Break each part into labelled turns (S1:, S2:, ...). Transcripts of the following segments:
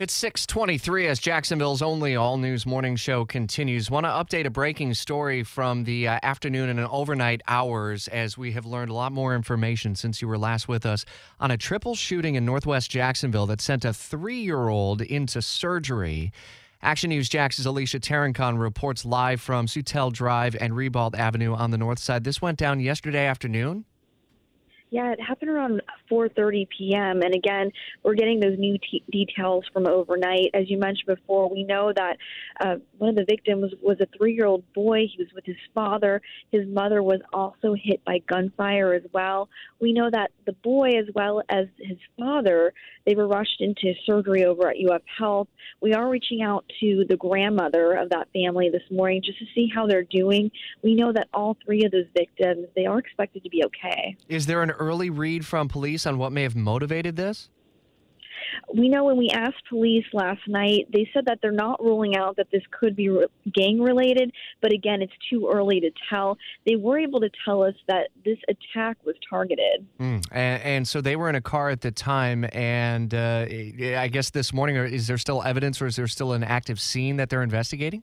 S1: It's 623 as Jacksonville's only all news morning show continues. Want to update a breaking story from the uh, afternoon and overnight hours as we have learned a lot more information since you were last with us on a triple shooting in northwest Jacksonville that sent a three year old into surgery. Action News Jax's Alicia Tarancon reports live from Soutel Drive and Ribault Avenue on the north side. This went down yesterday afternoon.
S2: Yeah, it happened around 4:30 p.m. And again, we're getting those new t- details from overnight. As you mentioned before, we know that uh, one of the victims was a three-year-old boy. He was with his father. His mother was also hit by gunfire as well. We know that the boy, as well as his father, they were rushed into surgery over at UF Health. We are reaching out to the grandmother of that family this morning just to see how they're doing. We know that all three of those victims they are expected to be okay.
S1: Is there an early read from police on what may have motivated this?
S2: We know when we asked police last night, they said that they're not ruling out that this could be re- gang related, but again, it's too early to tell. They were able to tell us that this attack was targeted.
S1: Mm. And, and, so they were in a car at the time, and uh, I guess this morning, is there still evidence or is there still an active scene that they're investigating?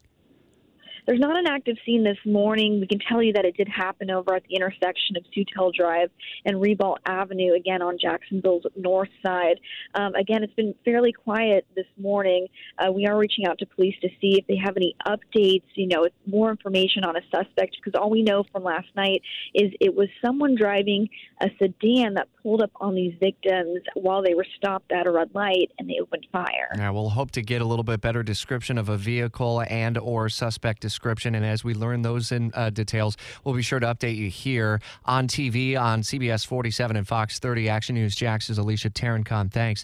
S2: There's not an active scene this morning. We can tell you that it did happen over at the intersection of Soutel Drive and Ribault Avenue, again on Jacksonville's north side. Um, again, it's been fairly quiet this morning. Uh, we are reaching out to police to see if they have any updates, you know, more information on a suspect, because all we know from last night is it was someone driving a sedan that pulled up on these victims while they were stopped at a red light and they opened fire.
S1: Yeah, we'll hope to get a little bit better description of a vehicle and or suspect description. And as we learn those in uh, details, we'll be sure to update you here on TV on CBS 47 and Fox 30. Action News Jax's Alicia Tarancon. Thanks.